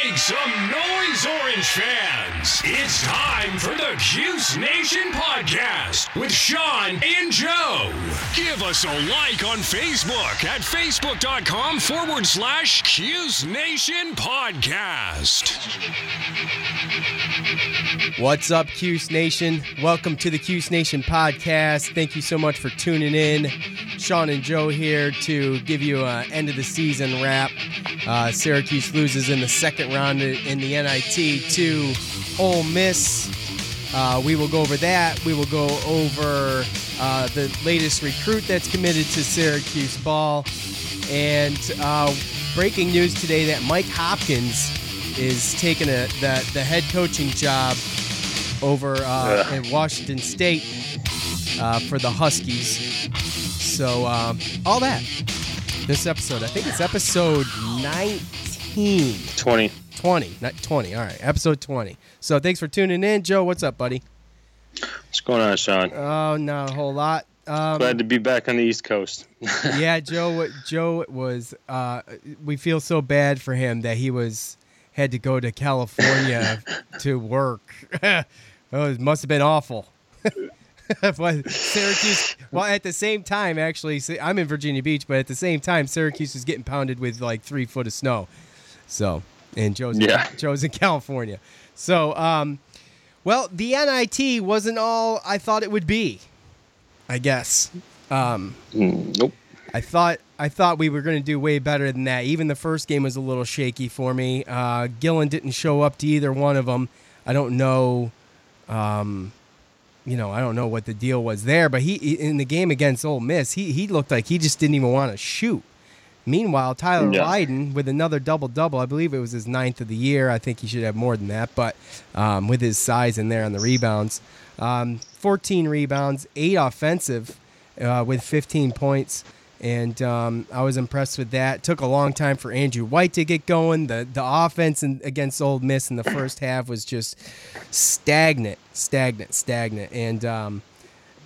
Make some noise, Orange fans! It's time for the Cuse Nation podcast with Sean and Joe. Give us a like on Facebook at facebook.com forward slash Cuse Nation podcast. What's up, Cuse Nation? Welcome to the Cuse Nation podcast. Thank you so much for tuning in. Sean and Joe here to give you an end of the season wrap. Uh, Syracuse loses in the second round in the NIT to Ole Miss. Uh, we will go over that. We will go over uh, the latest recruit that's committed to Syracuse ball. And uh, breaking news today that Mike Hopkins is taking a, the, the head coaching job over uh, in Washington State uh, for the Huskies. So, um, all that. This episode, I think it's episode 19. 20. 20, not 20. All right, episode 20. So, thanks for tuning in. Joe, what's up, buddy? What's going on, Sean? Oh, not a whole lot. Um, Glad to be back on the East Coast. yeah, Joe. Joe was. Uh, we feel so bad for him that he was had to go to California to work. oh, it must have been awful. Syracuse. Well, at the same time, actually, I'm in Virginia Beach, but at the same time, Syracuse is getting pounded with like three foot of snow. So, and Joe's Yeah. Joe's in California. So, um, well, the NIT wasn't all I thought it would be. I guess. Um, Mm, nope. I thought I thought we were going to do way better than that. Even the first game was a little shaky for me. Uh, Gillon didn't show up to either one of them. I don't know. Um, you know, I don't know what the deal was there, but he in the game against Ole Miss, he he looked like he just didn't even want to shoot. Meanwhile, Tyler Yeah. Lydon with another double double. I believe it was his ninth of the year. I think he should have more than that, but um, with his size in there on the rebounds, um, 14 rebounds, eight offensive uh, with 15 points. And um, I was impressed with that. Took a long time for Andrew White to get going. The the offense in, against Ole Miss in the first half was just stagnant, stagnant, stagnant. And um,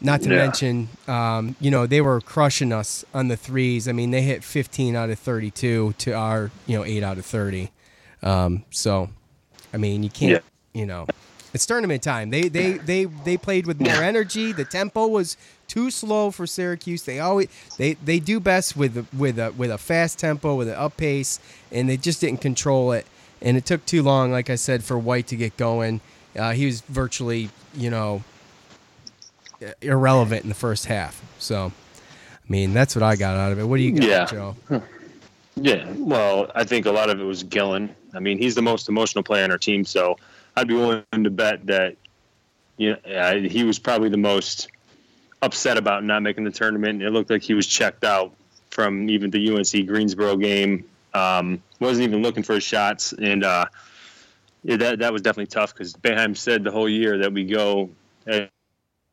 not to Yeah. mention, um, you know, they were crushing us on the threes. I mean, they hit 15 out of 32 to our, you know, 8 out of 30. Um, so, I mean, you can't, you know, it's tournament time. They they they they played with more Yeah. energy. The tempo was too slow for Syracuse. They always they they do best with with a with a fast tempo with an up pace, and they just didn't control it. And it took too long, like I said, for White to get going. Uh, he was virtually, you know, irrelevant in the first half. So, I mean, that's what I got out of it. What do you got, Yeah. Joe? Yeah. Well, I think a lot of it was Gillon. I mean, he's the most emotional player on our team, so I'd be willing to bet that you know, he was probably the most upset about not making the tournament. It looked like he was checked out from even the UNC Greensboro game. Um, wasn't even looking for his shots, and uh, yeah, that that was definitely tough because Boeheim said the whole year that we go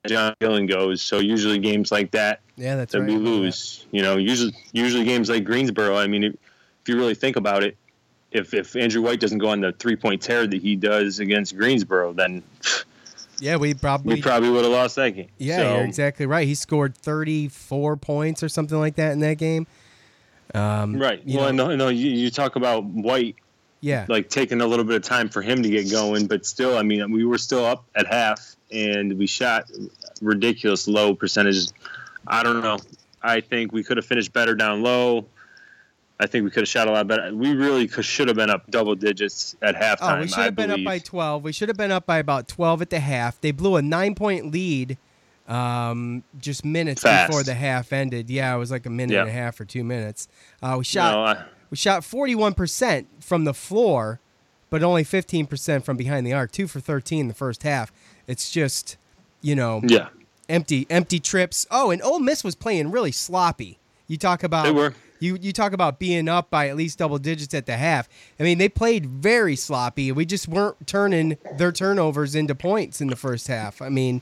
John Gillon goes. So usually games like that Yeah, that's that right. we lose. You know, usually usually games like Greensboro. I mean, if, if you really think about it, if if Andrew White doesn't go on the three point tear that he does against Greensboro, then Yeah, we probably we probably would have lost that game. Yeah, So, you're exactly right. He scored 34 points or something like that in that game. Um, Right. well, know- no, no. You, you talk about White Yeah. like taking a little bit of time for him to get going, but still, I mean, we were still up at half, and we shot ridiculous low percentages. I don't know. I think we could have finished better down low. I think we could have shot a lot better. We really could, should have been up double digits at halftime. Oh, we should I have been up by 12. We should have been up by about 12 at the half. They blew a nine point lead um, just minutes Fast. before the half ended. Yeah, it was like a minute Yeah. and a half or two minutes. Uh, we shot No, I- we shot 41% from the floor, but only 15% from behind the arc. Two for 13 in the first half. It's just, you know, Yeah, empty empty trips. Oh, and Ole Miss was playing really sloppy. You talk about They were. You you talk about being up by at least double digits at the half. I mean, they played very sloppy. We just weren't turning their turnovers into points in the first half. I mean,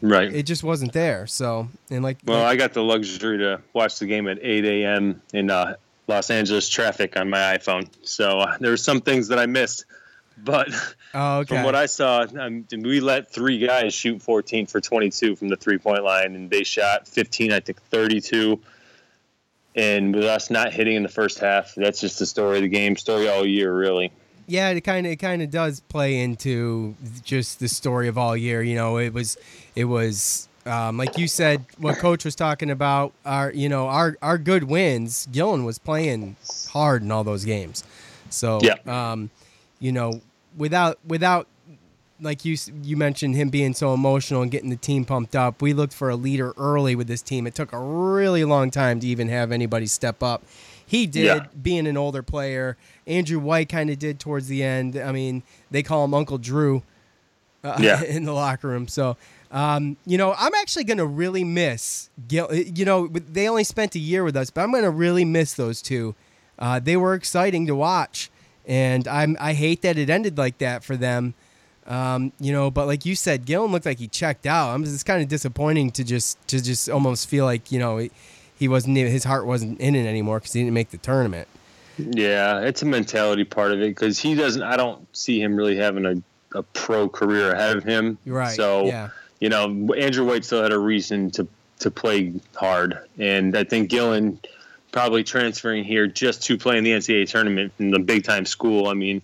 right. it just wasn't there. So, and like Well, I got the luxury to watch the game at 8 a.m. in uh, Los Angeles traffic on my iPhone. So uh, there were some things that I missed. But oh, okay. from what I saw, um, we let three guys shoot 14 for 22 from the three point line, and they shot 15, I think 32. And with us not hitting in the first half, that's just the story of the game, story all year, really. Yeah, it kind of it kind of does play into just the story of all year. You know, it was it was um, like you said what coach was talking about. Our you know our our good wins. Gillon was playing hard in all those games. So Yeah. um, you know, without without like you you mentioned him being so emotional and getting the team pumped up. We looked for a leader early with this team. It took a really long time to even have anybody step up. He did, Yeah. being an older player. Andrew White kind of did towards the end. I mean, they call him Uncle Drew uh, Yeah. in the locker room. So, um, you know, I'm actually going to really miss Gil. You know, they only spent a year with us, but I'm going to really miss those two. Uh, they were exciting to watch, and I'm I hate that it ended like that for them. Um, you know, but like you said, Gillon looked like he checked out. I'm just kind of disappointing to just to just almost feel like you know he, he wasn't his heart wasn't in it anymore because he didn't make the tournament. Yeah, it's a mentality part of it because he doesn't. I don't see him really having a, a pro career ahead of him. Right. So yeah. You know, Andrew White still had a reason to to play hard, and I think Gillon probably transferring here just to play in the NCAA tournament in the big time school. I mean,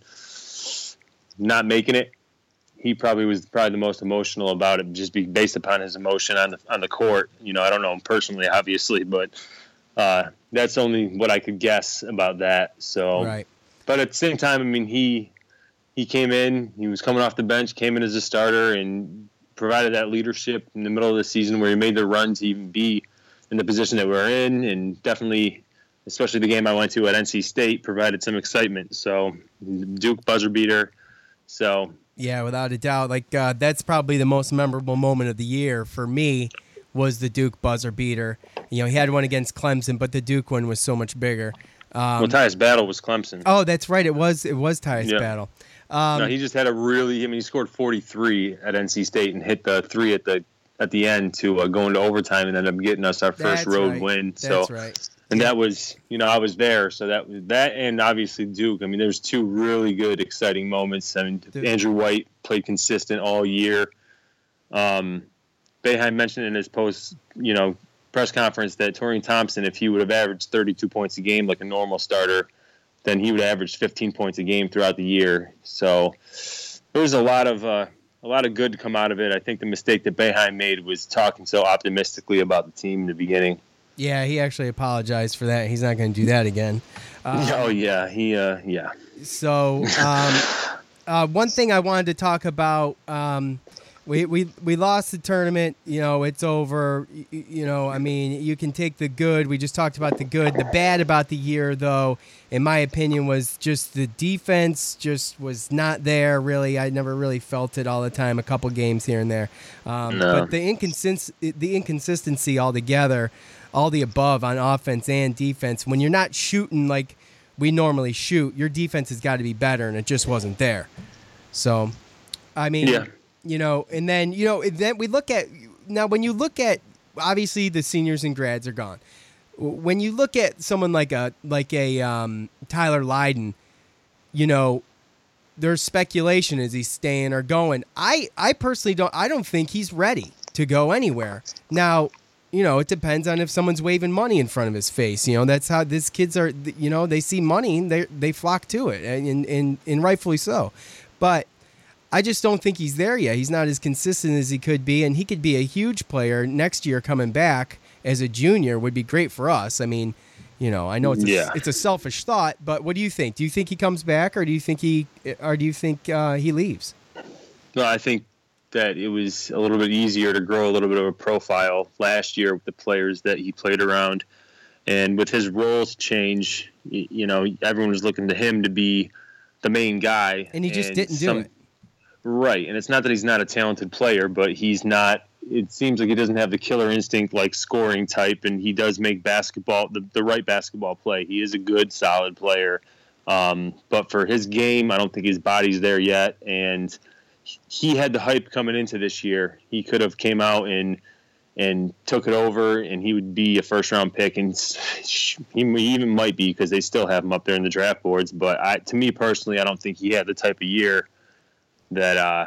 not making it. He probably was probably the most emotional about it, just be based upon his emotion on the on the court. You know, I don't know him personally, obviously, but uh, that's only what I could guess about that. So, Right. but at the same time, I mean, he he came in, he was coming off the bench, came in as a starter, and provided that leadership in the middle of the season where he made the run to even be in the position that we're in, and definitely, especially the game I went to at NC State, provided some excitement. So, Duke buzzer beater. So, Yeah, without a doubt. Like uh, that's probably the most memorable moment of the year for me was the Duke buzzer beater. You know, he had one against Clemson, but the Duke one was so much bigger. Um, well, Tyus Battle was Clemson. oh, that's right. It was it was Tyus Yeah. Battle. Um, no, he just had a really. I mean, he scored 43 at NC State and hit the three at the at the end to uh, go into overtime and ended up getting us our first road right. win. That's so, right. and that was, you know, I was there, so that was that, and obviously Duke. I mean, there's two really good, exciting moments. I mean, Dude. Andrew White played consistent all year. Um, Boeheim mentioned in his post, you know, press conference that Taurean Thompson, if he would have averaged 32 points a game like a normal starter, then he would average 15 points a game throughout the year. So there's a lot of uh, a lot of good to come out of it. I think the mistake that Boeheim made was talking so optimistically about the team in the beginning. Yeah, he actually apologized for that. He's not going to do that again. Uh, oh yeah, he uh, yeah. So, um, uh, one thing I wanted to talk about, um, we, we we lost the tournament. You know, it's over. Y- y- You know, I mean, you can take the good. We just talked about the good. The bad about the year, though, in my opinion, was just the defense just was not there. Really, I never really felt it all the time. A couple games here and there, um, No. but the inconsist the inconsistency altogether, all the above on offense and defense. When you're not shooting like we normally shoot, your defense has got to be better, and it just wasn't there. So, I mean, Yeah. You know, and then you know, then we look at now when you look at obviously the seniors and grads are gone. When you look at someone like a like a um, Tyler Lydon, you know, there's speculation is he staying or going. I I personally don't. I don't think he's ready to go anywhere now. You know, it depends on if someone's waving money in front of his face. You know, that's how these kids are. You know, they see money, they they flock to it, and and and rightfully so. But I just don't think he's there yet. He's not as consistent as he could be, and he could be a huge player next year coming back as a junior would be great for us. I mean, you know, I know it's a, Yeah. it's a selfish thought, but what do you think? Do you think he comes back, or do you think he, or do you think uh, he leaves? No, I think that it was a little bit easier to grow a little bit of a profile last year with the players that he played around, and with his roles change, you know, everyone was looking to him to be the main guy, And he just didn't do it. Right, and it's not that he's not a talented player, but he's not. It seems like he doesn't have the killer instinct like scoring type, and he does make basketball the, the right basketball play. He is a good, solid player, um, but for his game, I don't think his body's there yet. And he had the hype coming into this year. He could have came out and and took it over, and he would be a first round pick, and he even might be because they still have him up there in the draft boards. But I, to me personally, I don't think he had the type of year that uh,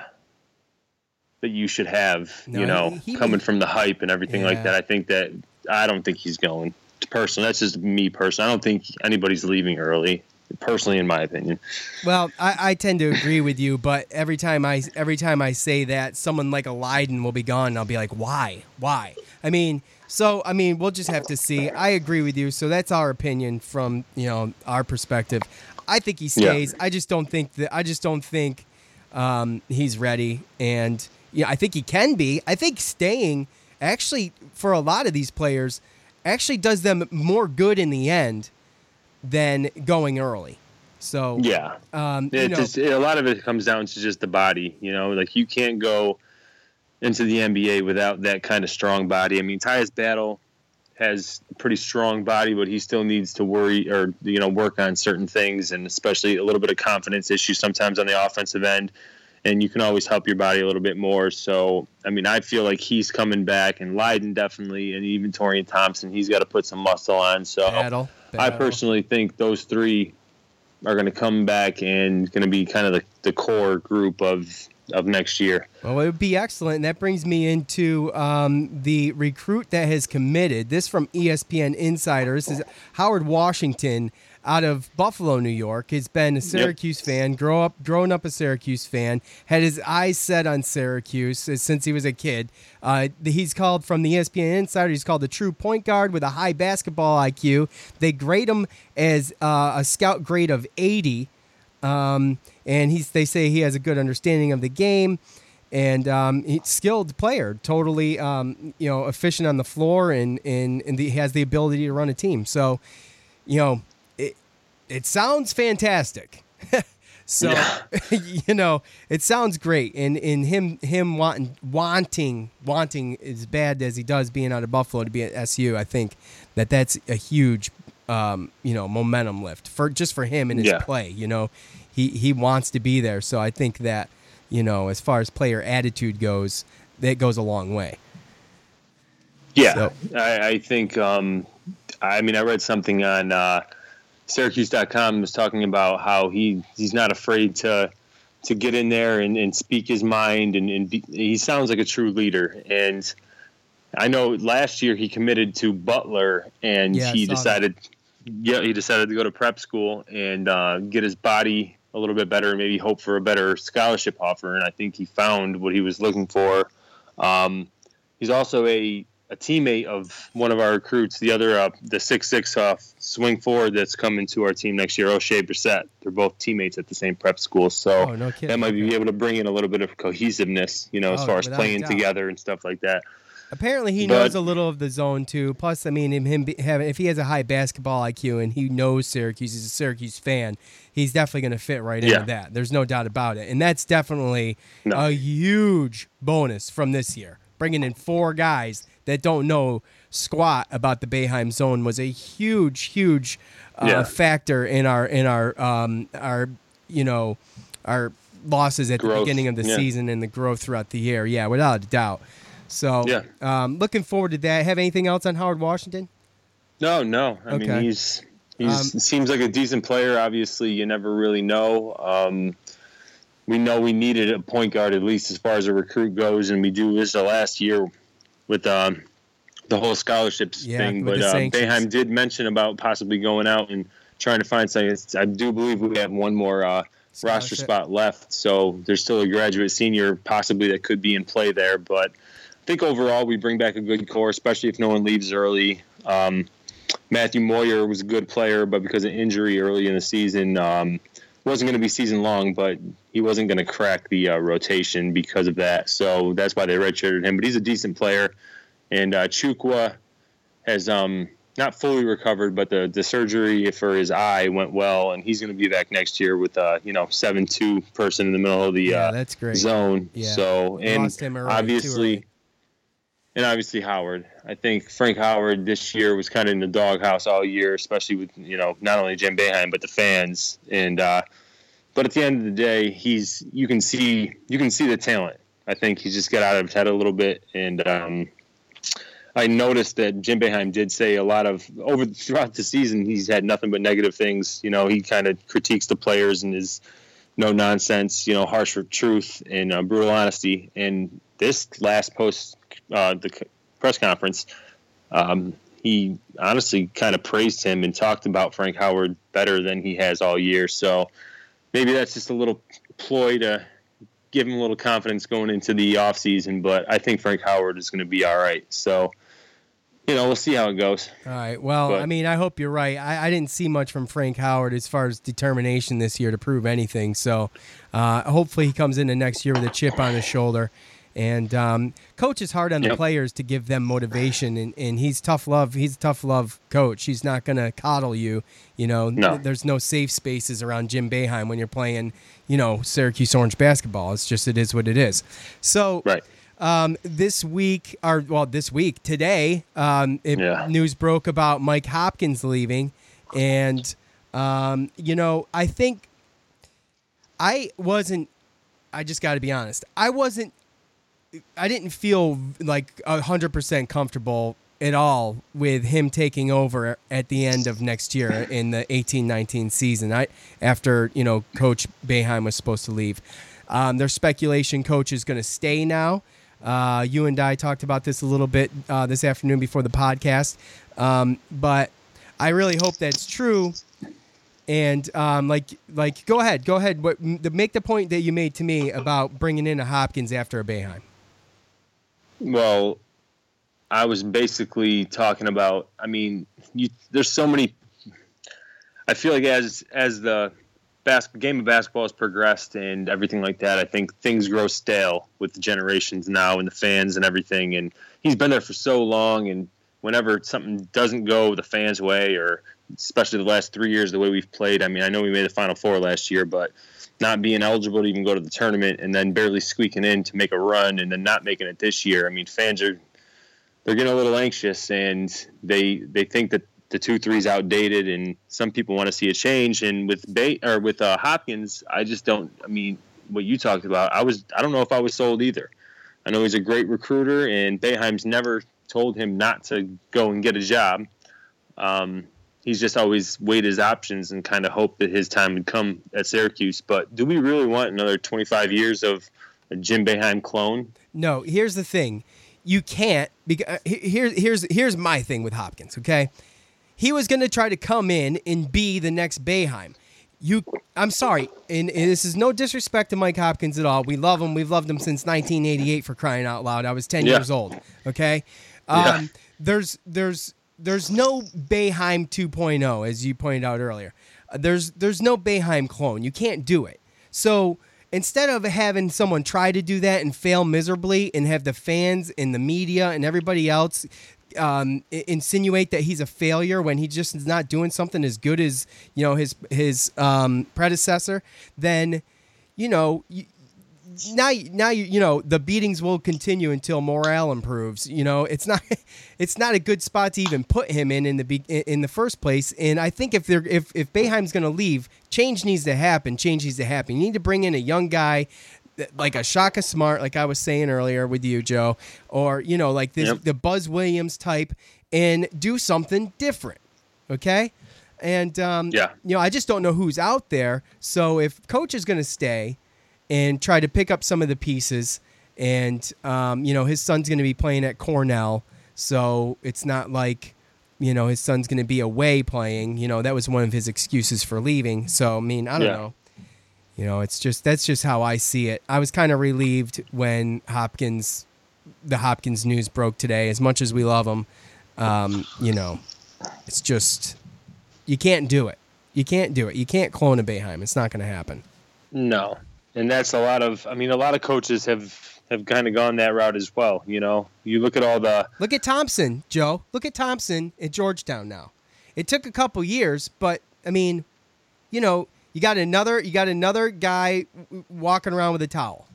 that you should have. No, you know, he, he, coming from the hype and everything yeah. like that. I think that I don't think he's going. Personally, that's just me personally. I don't think anybody's leaving early. Personally, in my opinion. Well, I, I tend to agree with you, but every time I every time I say that, someone like a Lydon will be gone. And I'll be like, why? Why? I mean, so I mean, we'll just have to see. I agree with you. So that's our opinion from you know our perspective. I think he stays. Yeah. I just don't think that. I just don't think um, he's ready, and yeah, I think he can be. I think staying actually for a lot of these players actually does them more good in the end than going early. So yeah, um, it just, a lot of it comes down to just the body. You know, like you can't go into the NBA without that kind of strong body. I mean, Tyus Battle has a pretty strong body, but he still needs to worry or you know work on certain things, and especially a little bit of confidence issues sometimes on the offensive end. And you can always help your body a little bit more. So, I mean, I feel like he's coming back, and Lydon definitely, and even Taurean Thompson, he's got to put some muscle on. So, battle, battle. I personally think those three are going to come back and going to be kind of the, the core group of of next year. Well, it would be excellent. And that brings me into um, the recruit that has committed. This from ESPN Insider. This is Howard Washington out of Buffalo, New York. Has been a Syracuse yep. fan, grow up, grown up a Syracuse fan. Had his eyes set on Syracuse since he was a kid. Uh, he's called from the ESPN Insider. He's called the true point guard with a high basketball IQ. They grade him as uh, a scout grade of 80. Um, and he's they say he has a good understanding of the game and um, he's skilled player, totally um, you know efficient on the floor, and and, and the, he has the ability to run a team. So, you know, it it sounds fantastic. so, yeah. you know, it sounds great, and in him him wanting wanting wanting as bad as he does being out of Buffalo to be at SU, I think that that's a huge um, you know momentum lift for just for him and his yeah. play. You know, he he wants to be there. So I think that you know, as far as player attitude goes, that goes a long way. Yeah, so. I, I, think. Um, I mean, I read something on uh, Syracuse.com was talking about how he he's not afraid to to get in there and, and speak his mind, and, and be, he sounds like a true leader. And I know last year he committed to Butler, and yeah, he decided. That. Yeah, he decided to go to prep school and uh, get his body a little bit better and maybe hope for a better scholarship offer. And I think he found what he was looking for. Um, he's also a, a teammate of one of our recruits, the other, uh, the six six uh, swing forward that's coming to our team next year, Oshae Brissett. They're both teammates at the same prep school, so oh, no that might be able to bring in a little bit of cohesiveness, you know, as oh, far as playing together and stuff like that. Apparently, he but, knows a little of the zone too. Plus, I mean, him, him having if he has a high basketball IQ and he knows Syracuse, he's a Syracuse fan. He's definitely going to fit right yeah. into that. There's no doubt about it, and that's definitely no. a huge bonus from this year. Bringing in four guys that don't know squat about the Boeheim zone was a huge, huge uh, yeah. factor in our in our um, our you know our losses at growth. the beginning of the yeah. season and the growth throughout the year. Yeah, without a doubt. So yeah, um, looking forward to that. Have anything else on Howard Washington? No, no. I okay. mean, he's he's um, seems like a decent player. Obviously, you never really know. Um, we know we needed a point guard at least as far as a recruit goes, and we do. This the last year with um, the whole scholarships yeah, thing. But uh, did mention about possibly going out and trying to find something. I do believe we have one more uh, roster spot left, so there's still a graduate senior possibly that could be in play there, but think overall we bring back a good core, especially if no one leaves early. Um, Matthew Moyer was a good player, but because of injury early in the season, um, wasn't going to be season long, but he wasn't going to crack the uh, rotation because of that. So that's why they redshirted him. But he's a decent player, and uh, Chukwu has um, not fully recovered, but the the surgery for his eye went well, and he's going to be back next year with a you know seven two person in the middle of the Yeah, uh, that's great. zone. Yeah. So and Lost him early, too obviously. And obviously Howard. I think Frank Howard this year was kind of in the doghouse all year, especially with you know not only Jim Boeheim but the fans. And uh, but at the end of the day, he's you can see you can see the talent. I think he's just got out of his head a little bit, and um, I noticed that Jim Boeheim did say a lot of over throughout the season. He's had nothing but negative things. You know, he kind of critiques the players and is no nonsense. You know, harsh truth and uh, brutal honesty. And this last post uh, the press conference, um, he honestly kind of praised him and talked about Frank Howard better than he has all year. So maybe that's just a little ploy to give him a little confidence going into the offseason. But I think Frank Howard is going to be all right. So, you know, we'll see how it goes. All right. Well, But- I mean, I hope you're right. I, I didn't see much from Frank Howard as far as determination this year to prove anything. So uh, hopefully he comes into next year with a chip on his shoulder. And um, coach is hard on the players to give them motivation, and, and he's tough love. He's a tough love coach. He's not going to coddle you. You know, No. there's no safe spaces around Jim Boeheim when you're playing, you know, Syracuse Orange basketball. It's just it is what it is. So Right. um, this week, or well, this week today, um, it, Yeah. news broke about Mike Hopkins leaving, and um, you know, I think I wasn't. I just got to be honest. I wasn't. I didn't feel like hundred percent comfortable at all with him taking over at the end of next year in the eighteen nineteen season. I after you know Coach Boeheim was supposed to leave. Um, there's speculation Coach is going to stay now. Uh, you and I talked about this a little bit uh, this afternoon before the podcast, um, but I really hope that's true. And um, like, like, go ahead, go ahead. What make the point that you made to me about bringing in a Hopkins after a Boeheim. Well, I was basically talking about. I mean, you, there's so many. I feel like as as the bas- game of basketball has progressed and everything like that, I think things grow stale with the generations now and the fans and everything. And he's been there for so long, and whenever something doesn't go the fans' way, or especially the last three years, the way we've played. I mean, I know we made the Final Four last year, but not being eligible to even go to the tournament and then barely squeaking in to make a run and then not making it this year. I mean, fans are they're getting a little anxious and they they think that the two three's outdated and some people want to see a change. And with Bay or with uh, Hopkins, I just don't. I mean, what you talked about, I was I don't know if I was sold either. I know he's a great recruiter, and Boeheim's never told him not to go and get a job. Um, he's just always weighed his options and kind of hoped that his time would come at Syracuse. But do we really want another 25 years of a Jim Boeheim clone? No, here's the thing. You can't because here's here's here's my thing with Hopkins, okay? He was going to try to come in and be the next Boeheim. You I'm sorry, and, and this is no disrespect to Mike Hopkins at all. We love him. We've loved him since 1988 for crying out loud. I was 10 Yeah. years old, okay? Yeah. Um there's there's there's no Boeheim 2.0 as you pointed out earlier. Uh, There's there's no Boeheim clone. You can't do it. So instead of having someone try to do that and fail miserably and have the fans and the media and everybody else um, insinuate that he's a failure when he just is not doing something as good as you know his his um, predecessor, then you know. You, now, now you you know the beatings will continue until morale improves. You know, it's not, it's not a good spot to even put him in in the be, in the first place. And I think if they're if if Boeheim's going to leave, change needs to happen. Change needs to happen. You need to bring in a young guy. that- Like a Shaka Smart, like I was saying earlier with you, Joe, or you know, like this Yep. the Buzz Williams type, and do something different. Okay, and um, Yeah. you know, I just don't know who's out there. So if coach is going to stay and try to pick up some of the pieces, and um, you know, his son's going to be playing at Cornell, so it's not like you know his son's going to be away playing. You know, that was one of his excuses for leaving. So I mean, I don't Yeah. know. You know, it's just that's just how I see it. I was kind of relieved when Hopkins, the Hopkins news broke today. As much as we love him, um, you know, it's just you can't do it. You can't do it. You can't clone a Boeheim. It's not going to happen. No, and that's a lot of. I mean, a lot of coaches have have kind of gone that route as well. You know, you look at all the Look at Thompson, Joe. Look at Thompson at Georgetown now. It took a couple years, but I mean, you know, you got another you got another guy walking around with a towel.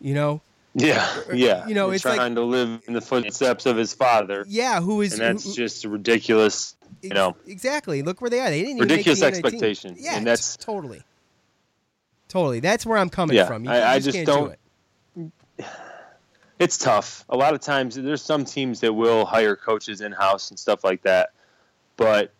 You know, yeah, yeah. You know, He's it's trying like- to live in the footsteps of his father, yeah, who is and that's who- just ridiculous. You know, exactly. Look where they are. They didn't even make Ridiculous expectation, Yeah, and that's- totally, totally. That's where I'm coming Yeah, from. You, I- you I just just can't don't- do it. it's tough. A lot of times, there's some teams that will hire coaches in house and stuff like that, but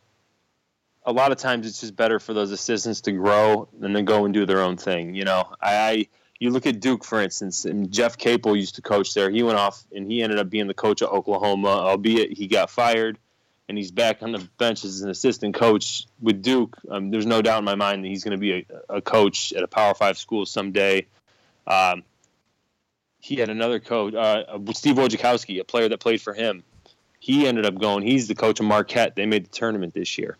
a lot of times it's just better for those assistants to grow and then go and do their own thing. You know, I, I you look at Duke for instance, and Jeff Capel used to coach there. He went off and he ended up being the coach of Oklahoma, albeit he got fired. And he's back on the bench as an assistant coach with Duke. Um, there's no doubt in my mind that he's going to be a, a coach at a Power Five school someday. Um, he had another coach, uh, Steve Wojciechowski, a player that played for him. He ended up going. He's the coach of Marquette. They made the tournament this year.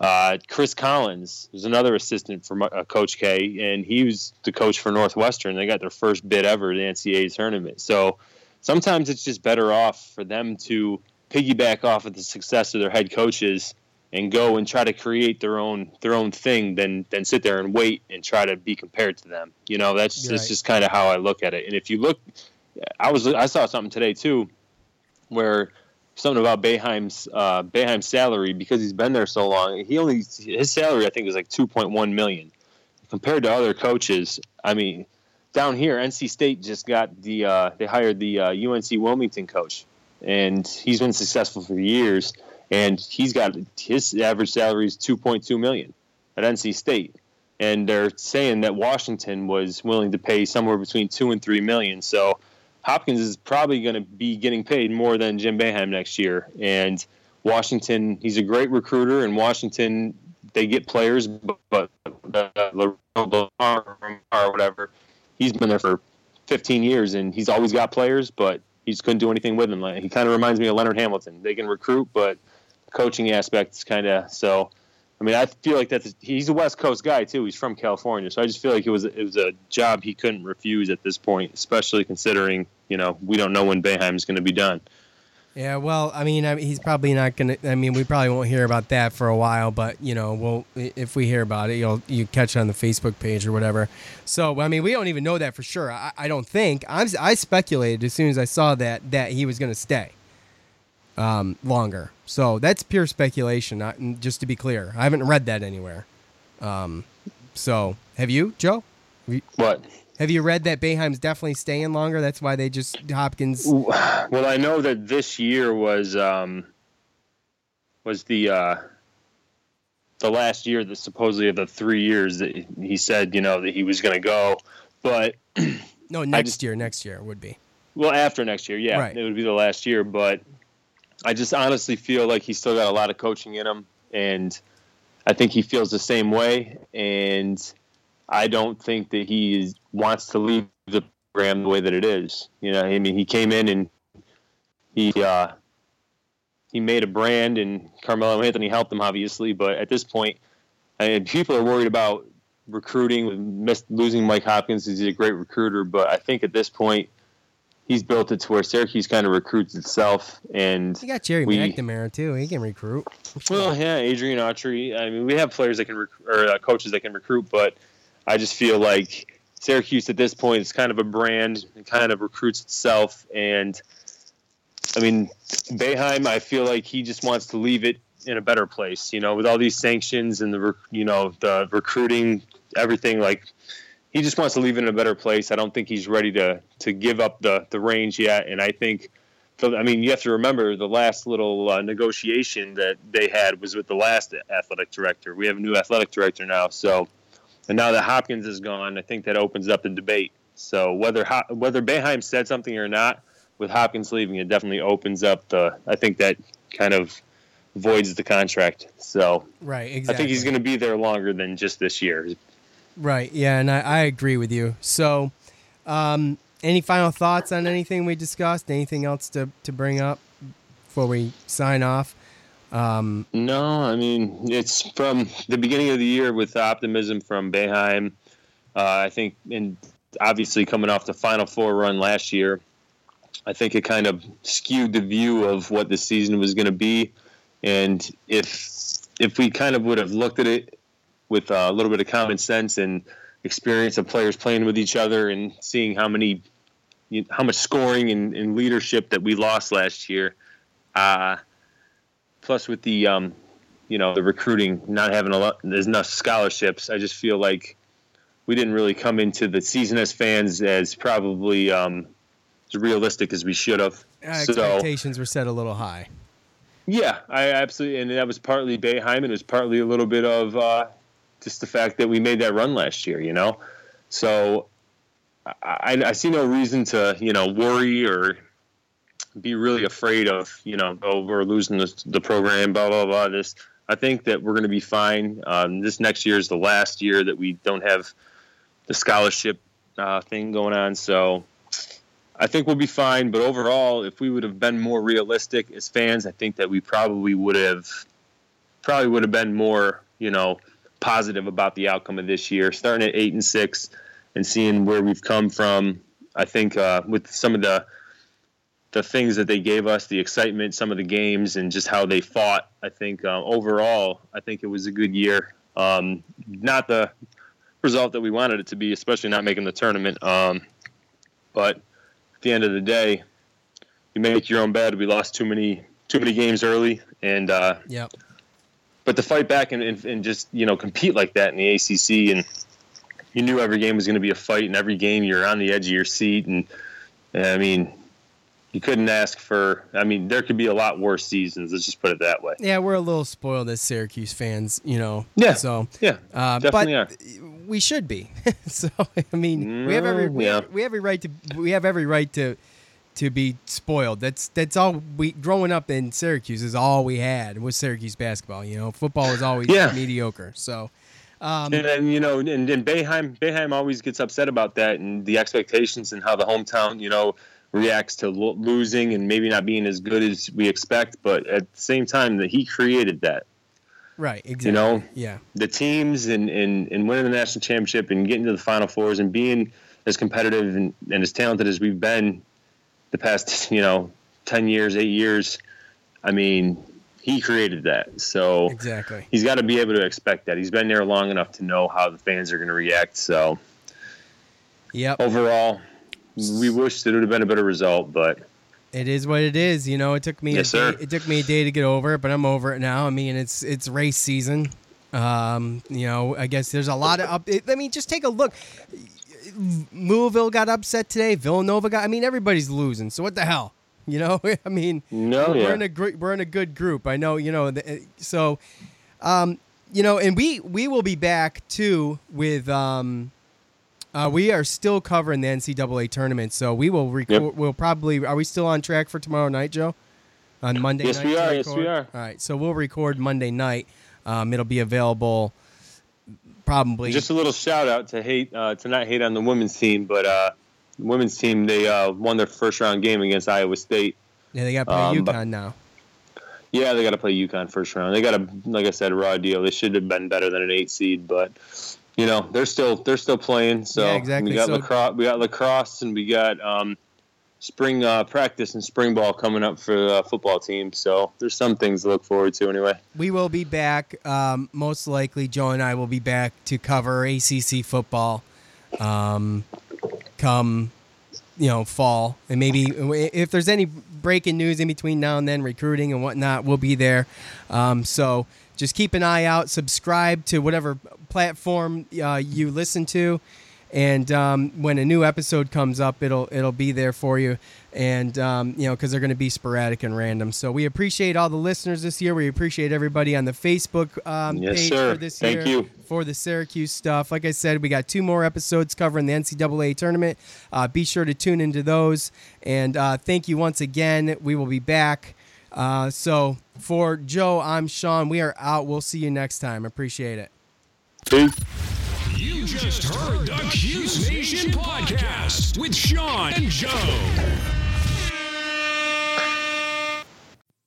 Uh, Chris Collins was another assistant for uh, Coach K, and he was the coach for Northwestern. They got their first bid ever at the NCAA tournament. So sometimes it's just better off for them to piggyback off of the success of their head coaches and go and try to create their own their own thing than than sit there and wait and try to be compared to them. You know, that's You're that's right. just kind of how I look at it. And if you look, I was I saw something today too, where something about Boeheim's uh, Boeheim's salary because he's been there so long. He only his salary I think is like two point one million compared to other coaches. I mean, down here, NC State just got the uh, they hired the uh, UNC Wilmington coach, and he's been successful for years. And he's got his average salary is two point two million at NC State, and they're saying that Washington was willing to pay somewhere between two and three million. So Hopkins is probably going to be getting paid more than Jim Boeheim next year. And Washington, he's a great recruiter, and Washington they get players, but, but uh, or whatever, he's been there for 15 years, and he's always got players, but he just couldn't do anything with them. Like, he kind of reminds me of Leonard Hamilton. They can recruit, but coaching aspect is kind of so. I mean, I feel like that's he's a West Coast guy too. He's from California, so I just feel like it was it was a job he couldn't refuse at this point, especially considering you know we don't know when Boeheim's going to be done. Yeah, well, I mean, I, he's probably not gonna. I mean, we probably won't hear about that for a while, but you know, we'll if we hear about it, you'll you catch it on the Facebook page or whatever. So, I mean, we don't even know that for sure. I, I don't think. I'm, I speculated as soon as I saw that that he was gonna stay um, longer. So that's pure speculation. Not, just to be clear, I haven't read that anywhere. Um, so, have you, Joe? What? Have you read that Boeheim's definitely staying longer? That's why they just Hopkins. Well, I know that this year was um, was the uh, the last year that supposedly of the three years that he said you know that he was going to go, but No, next just- year. Next year would be. well after next year, yeah, Right. it would be the last year. But I just honestly feel like he's still got a lot of coaching in him, and I think he feels the same way. And I don't think that he is, wants to leave the program the way that it is. You know, I mean, he came in and he uh, he made a brand, and Carmelo Anthony helped him obviously. But at this point, I mean, people are worried about recruiting with losing Mike Hopkins. He's a great recruiter, but I think at this point. He's built it to where Syracuse kind of recruits itself, and You got Gerry We- McNamara too. He can recruit. well, yeah, Adrian Autry. I mean, we have players that can rec- or uh, coaches that can recruit, but I just feel like Syracuse at this point is kind of a brand. It kind of recruits itself, and I mean, Boeheim. I feel like he just wants to leave it in a better place. You know, with all these sanctions and the you know the recruiting, everything like. He just wants to leave it in a better place. I don't think he's ready to to give up the the range yet, and I think I mean, you have to remember the last little uh, negotiation that they had was with the last athletic director. We have a new athletic director now, so and now that Hopkins is gone, I think that opens up the debate. So whether Ho- whether Boeheim said something or not, with Hopkins leaving, it definitely opens up the. I think that kind of voids the contract. So Right. Exactly. I think he's going to be there longer than just this year. Right. Yeah, and I, I agree with you. So, um, any final thoughts on anything we discussed? Anything else to to bring up before we sign off? Um, No, I mean it's from the beginning of the year with optimism from Boeheim. Uh, I think, and obviously coming off the Final Four run last year, I think it kind of skewed the view of what the season was going to be. And if if we kind of would have looked at it with a little bit of common sense and experience of players playing with each other and seeing how many how much scoring and, and leadership that we lost last year, uh, plus with the um, you know the recruiting not having a lot there's enough scholarships, I just feel like we didn't really come into the season as fans as probably um, as realistic as we should have. Expectations so, were set a little high. Yeah, I absolutely, and that was partly Boeheim, and it was partly a little bit of uh, just the fact that we made that run last year. You know, so I, I see no reason to you know worry or be really afraid of you know oh we're losing the, the program blah blah blah. This I think that we're going to be fine. Um, this next year is the last year that we don't have the scholarship uh, thing going on. So I think we'll be fine. But overall, if we would have been more realistic as fans, I think that we probably would have probably would have been more, you know, positive about the outcome of this year. Starting at eight and six and seeing where we've come from, I think uh, with some of the the things that they gave us, the excitement, some of the games, and just how they fought. I think uh, overall, I think it was a good year. Um, not the result that we wanted it to be, especially not making the tournament. Um, but at the end of the day, you make your own bed. We lost too many too many games early, and uh, yeah. But to fight back and, and, and just you know compete like that in the ACC, and you knew every game was going to be a fight, and every game you're on the edge of your seat, and, and I mean you couldn't ask for. I mean, there could be a lot worse seasons. Let's just put it that way. Yeah, we're a little spoiled as Syracuse fans, you know. Yeah. So yeah, uh, definitely but are. we should be. so I mean, mm, we have every we, yeah. have, we have every right to we have every right to to be spoiled. That's that's all we growing up in Syracuse is all we had was Syracuse basketball. You know, football was always yeah. mediocre. So. Um, and, and, you know, and, and Boeheim, Boeheim always gets upset about that and the expectations and how the hometown, you know, reacts to lo- losing and maybe not being as good as we expect. But at the same time, that he created that. Right. Exactly. You know. Yeah. The teams and, and and winning the national championship and getting to the final fours and being as competitive and, and as talented as we've been the past you know ten years, eight years. I mean, he created that. So exactly, he's got to be able to expect that. He's been there long enough to know how the fans are going to react. So, yeah Overall, we wish that it would have been a better result, but it is what it is. You know, it took me yes, a day, it took me a day to get over it, but I'm over it now. I mean, it's it's race season. Um, you know, I guess there's a lot of up. I mean, just take a look. Louisville got upset today. Villanova got. I mean, everybody's losing. So what the hell? You know, I mean, no, we're yeah. in a great, we're in a good group. I know, you know. So, um, you know, and we we will be back too with um uh, we are still covering the NCAA tournament, so we will record. Yep. We'll probably. Are we still on track for tomorrow night, Joe? On Monday yes, night. we are. Yes, we are. All right, so we'll record Monday night. Um, it'll be available probably. Just a little shout out to hate uh, to not hate on the women's team, but uh, the women's team they uh, won their first round game against Iowa State. Yeah, they got to play um, UConn now. Yeah, they got to play UConn first round. They got a like I said, raw deal. They should have been better than an eight seed, but you know they're still they're still playing. So yeah, exactly. we got so, lacrosse, we got lacrosse, and we got um, spring uh, practice and spring ball coming up for the football team. So there's some things to look forward to anyway. We will be back. Um, most likely, Joe and I will be back to cover ACC football. Um, come you know fall and maybe if there's any breaking news in between now and then recruiting and whatnot we'll be there um, so just keep an eye out subscribe to whatever platform uh, you listen to, and um, when a new episode comes up, it'll it'll be there for you. And um, you know, because they're going to be sporadic and random. So we appreciate all the listeners this year. We appreciate everybody on the Facebook um, yes, page sir. for this Thank year you. for the Syracuse stuff. Like I said, we got two more episodes covering the NCAA tournament. Uh, be sure to tune into those. And uh, thank you once again. We will be back. Uh, so for Joe, I'm Sean. We are out. We'll see you next time. Appreciate it. Peace. You just heard the Cuse Nation podcast with Sean and Joe.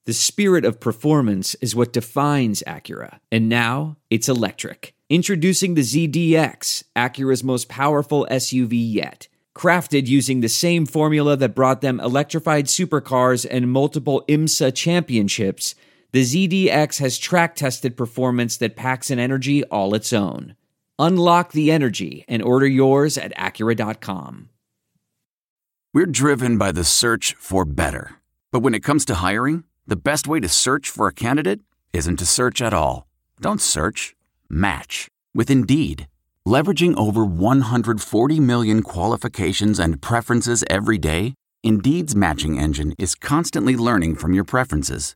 The spirit of performance is what defines Acura, and now it's electric. Introducing the ZDX, Acura's most powerful SUV yet. Crafted using the same formula that brought them electrified supercars and multiple IMSA championships, the ZDX has track tested performance that packs an energy all its own. Unlock the energy and order yours at Acura.com. We're driven by the search for better. But when it comes to hiring, the best way to search for a candidate isn't to search at all. Don't search, match with Indeed. Leveraging over 140 million qualifications and preferences every day, Indeed's matching engine is constantly learning from your preferences.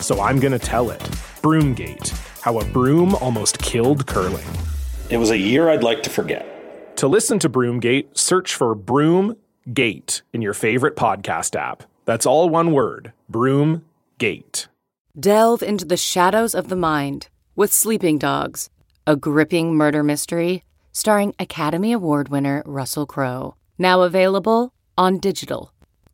so I'm going to tell it. Broomgate How a Broom Almost Killed Curling. It was a year I'd like to forget. To listen to Broomgate, search for Broomgate in your favorite podcast app. That's all one word Broomgate. Delve into the shadows of the mind with Sleeping Dogs, a gripping murder mystery starring Academy Award winner Russell Crowe. Now available on digital.